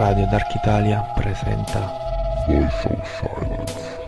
Radio Dark Italia presenta Voice of Silence.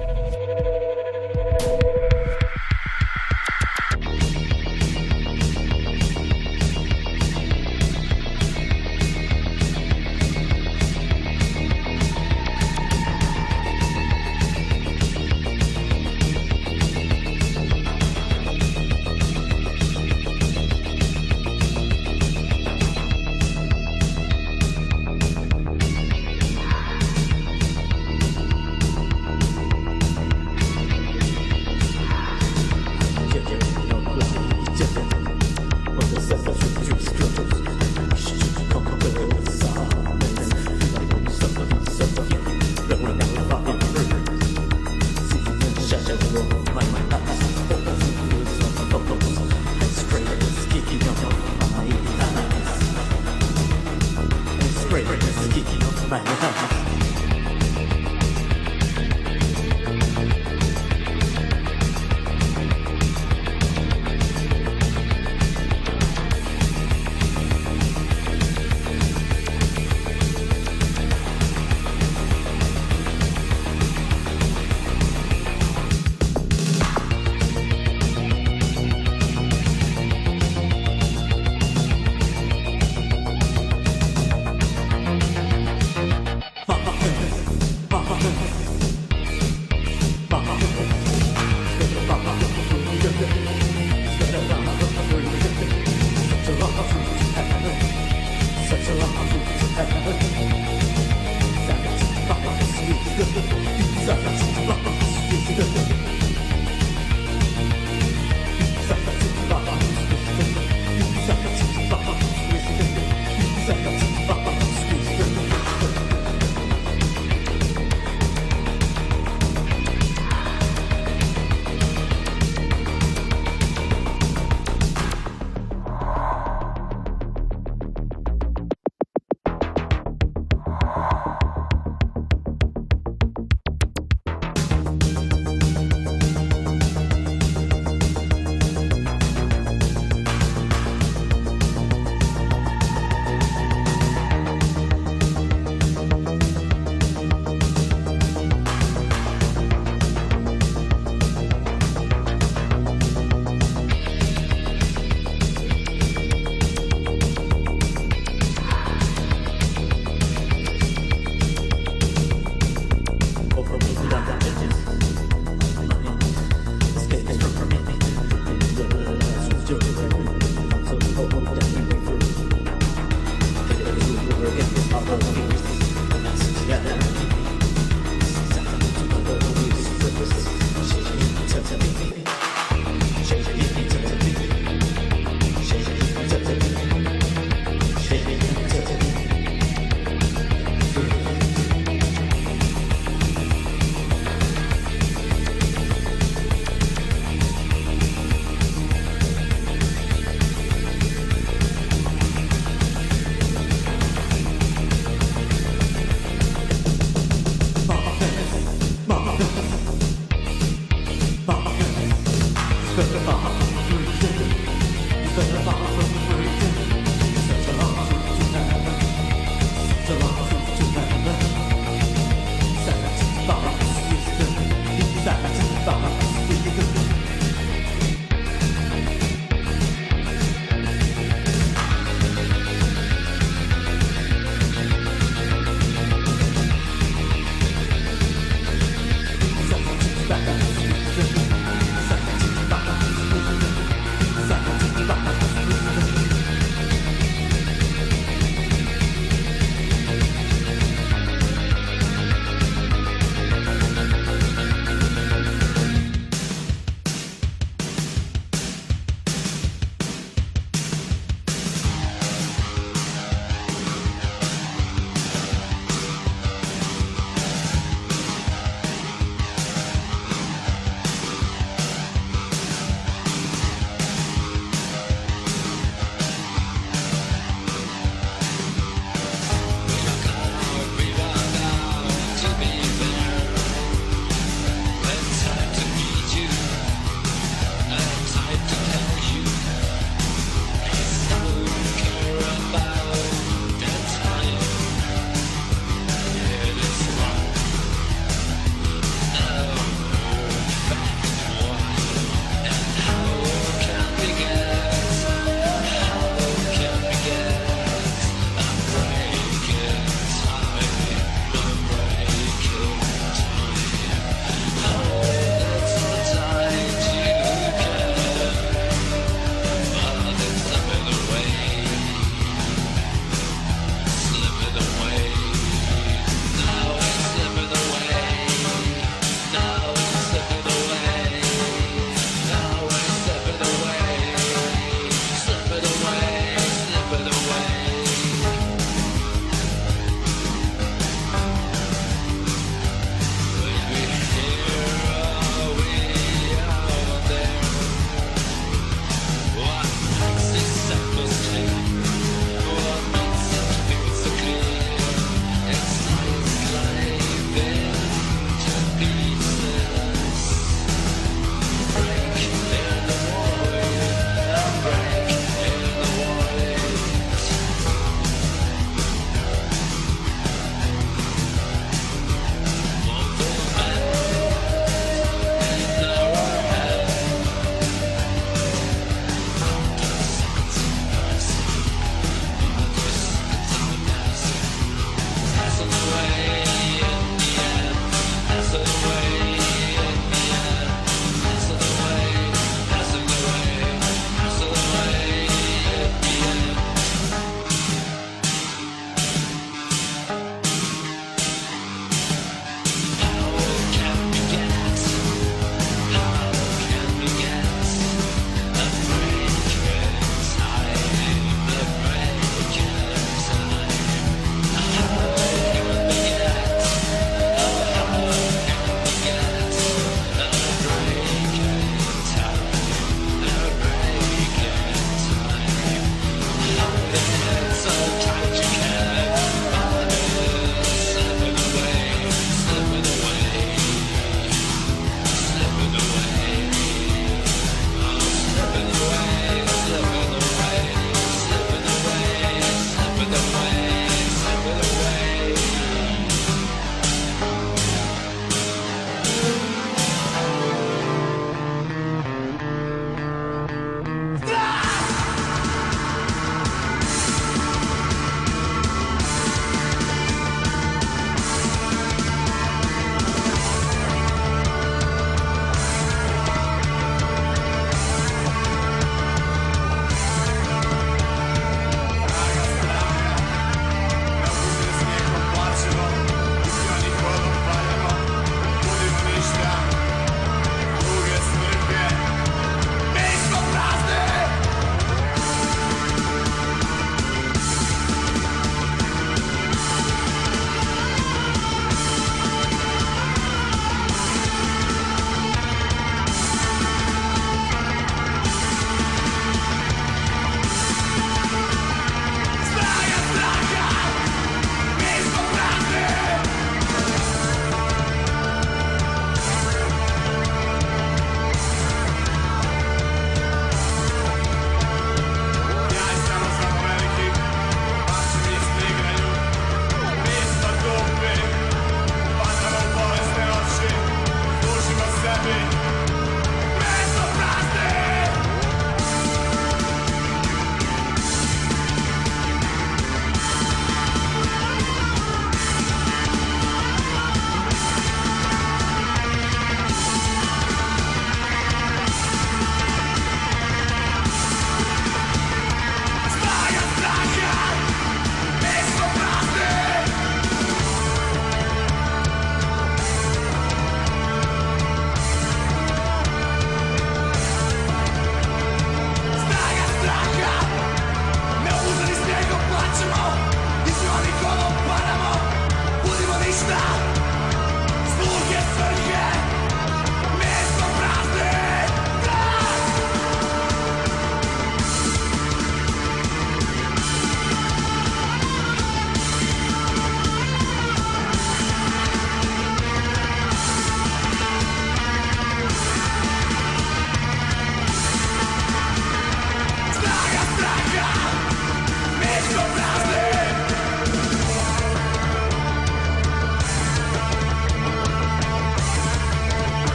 if you're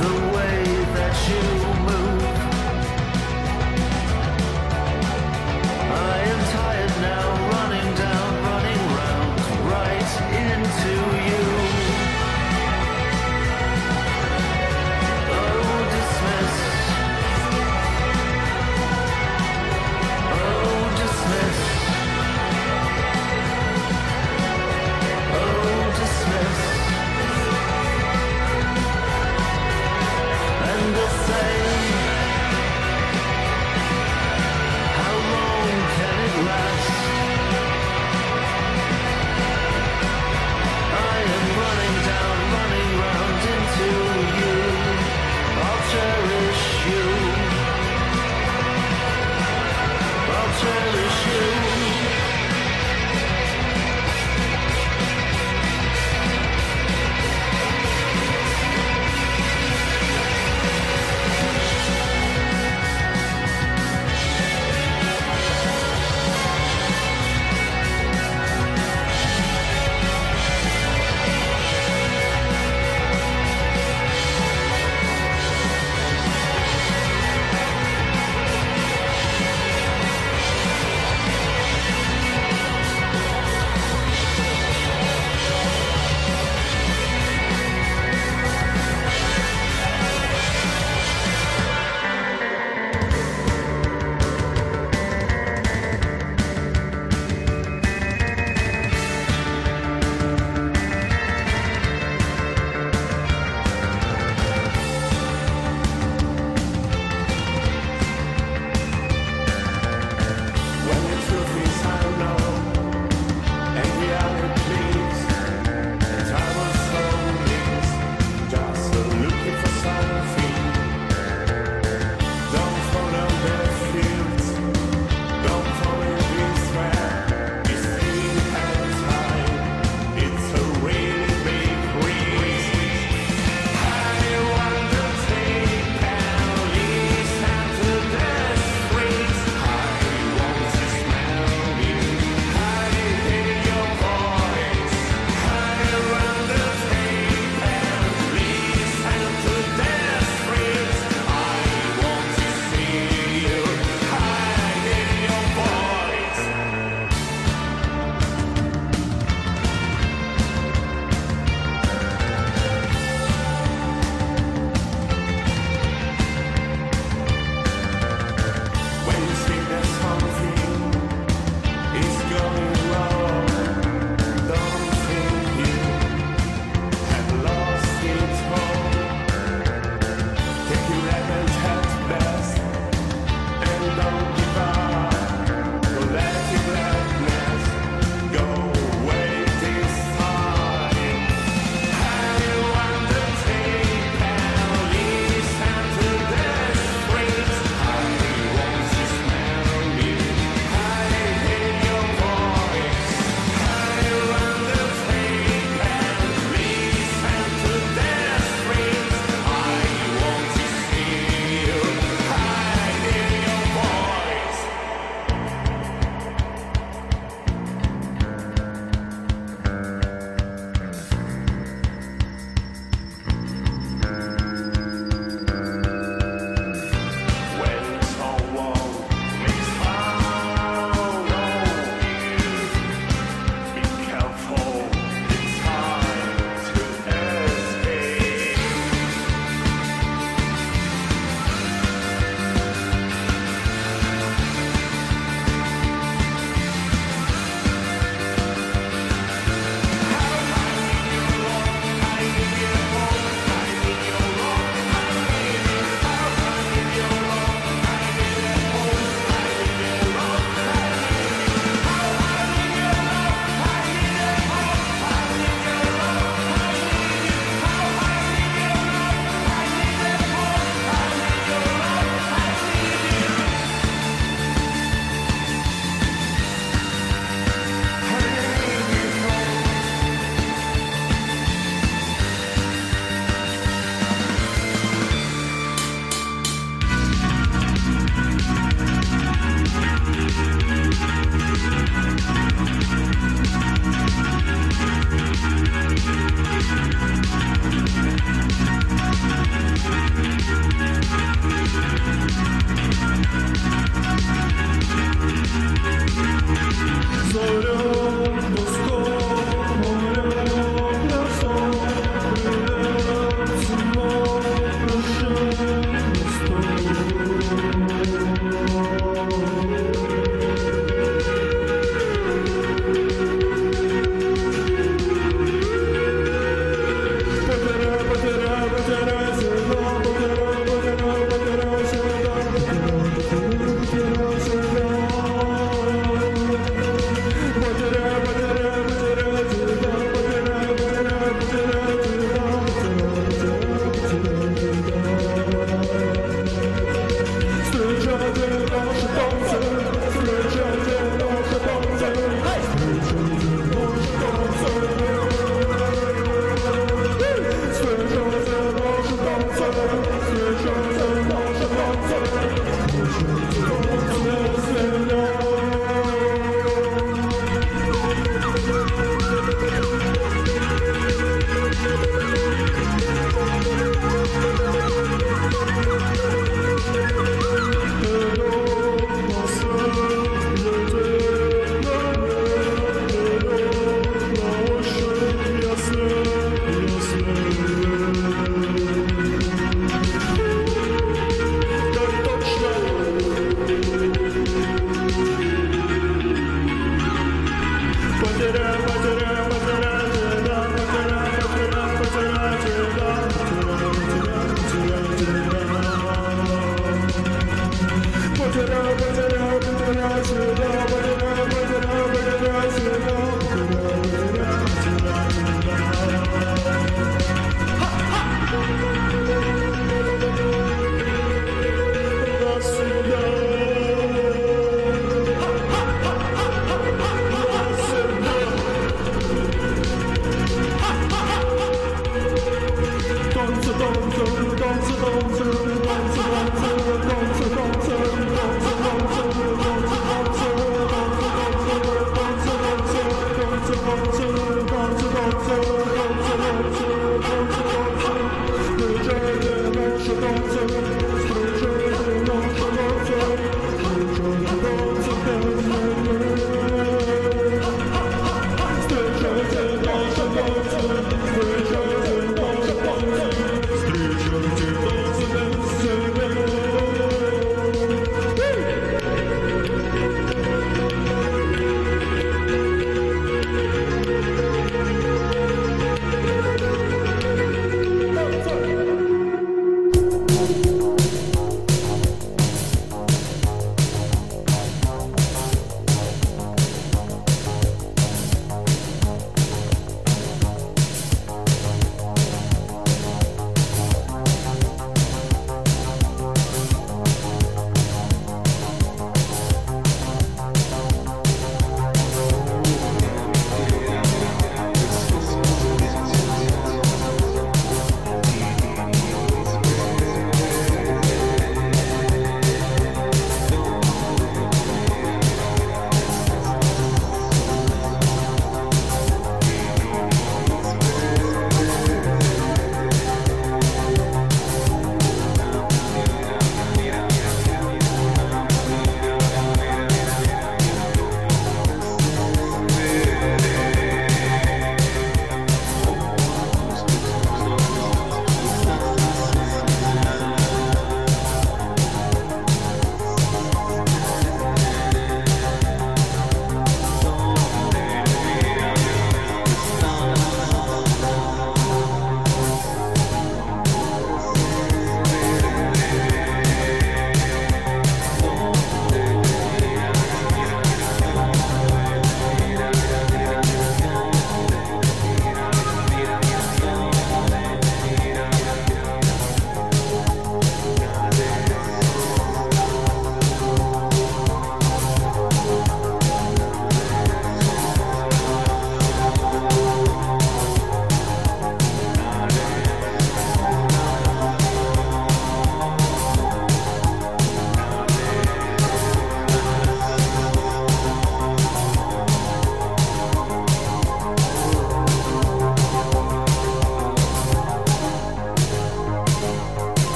the way that you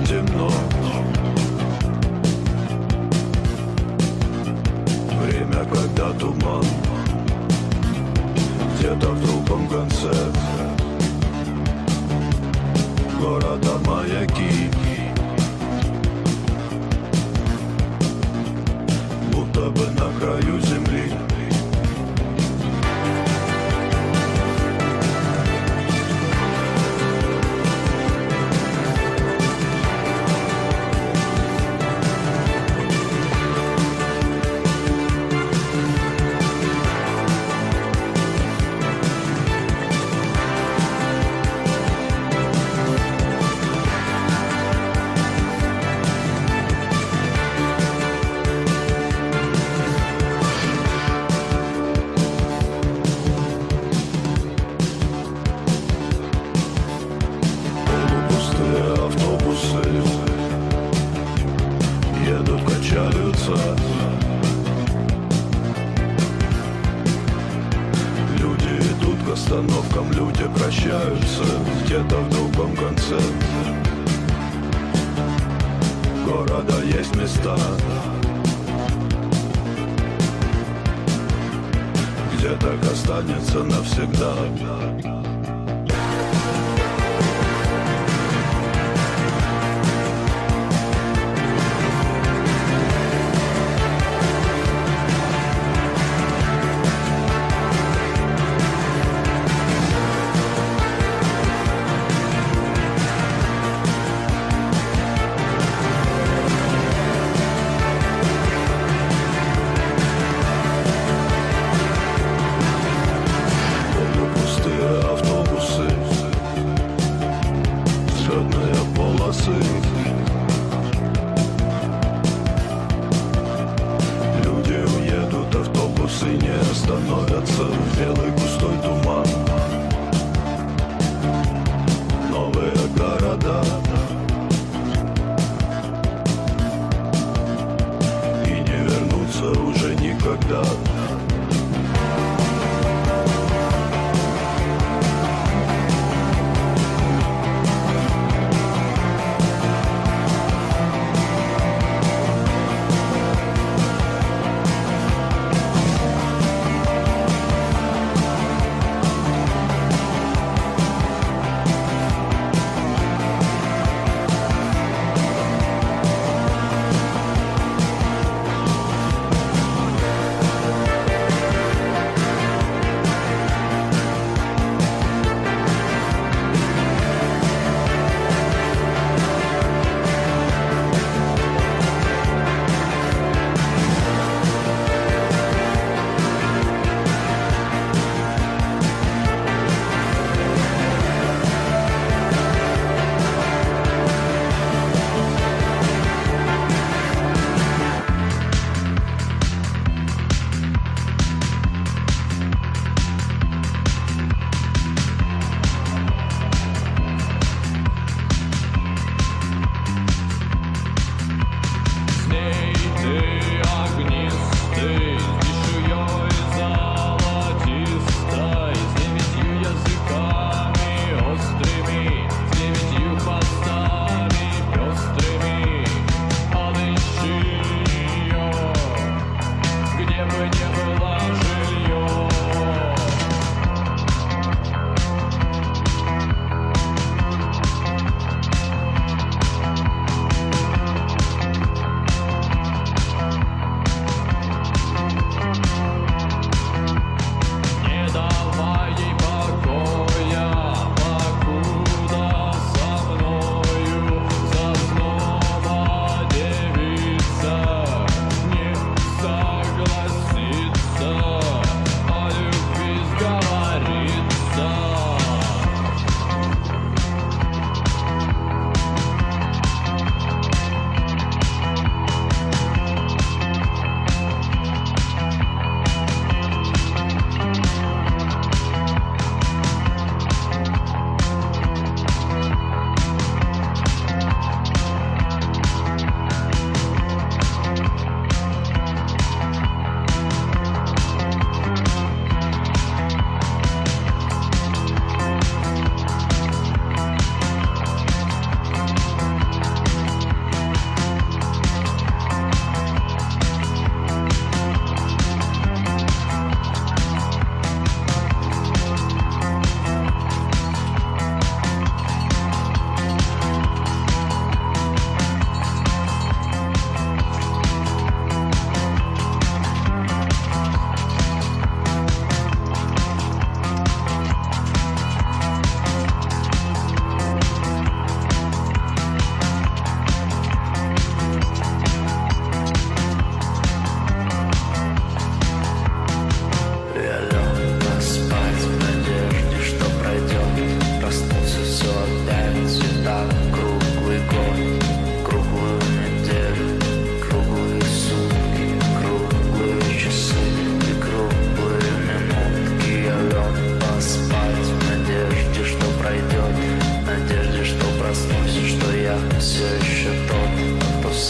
темно Время, когда туман Где-то в другом конце. Города маяки. Будто бы на краю земли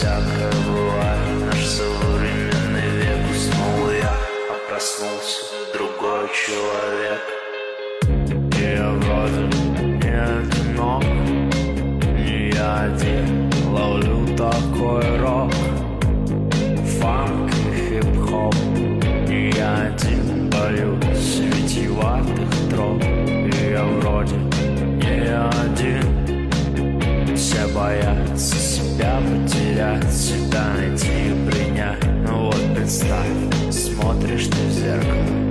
всякое бывает Наш современный век уснул я А проснулся другой человек. И я вроде не одинок Не я один ловлю такой рок. Фанк и хип-хоп Не я один боюсь витиеватых троп И я вроде не один Все боятся себя потерять, себя найти и принять. Ну вот представь, смотришь ты в зеркало,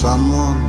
someone.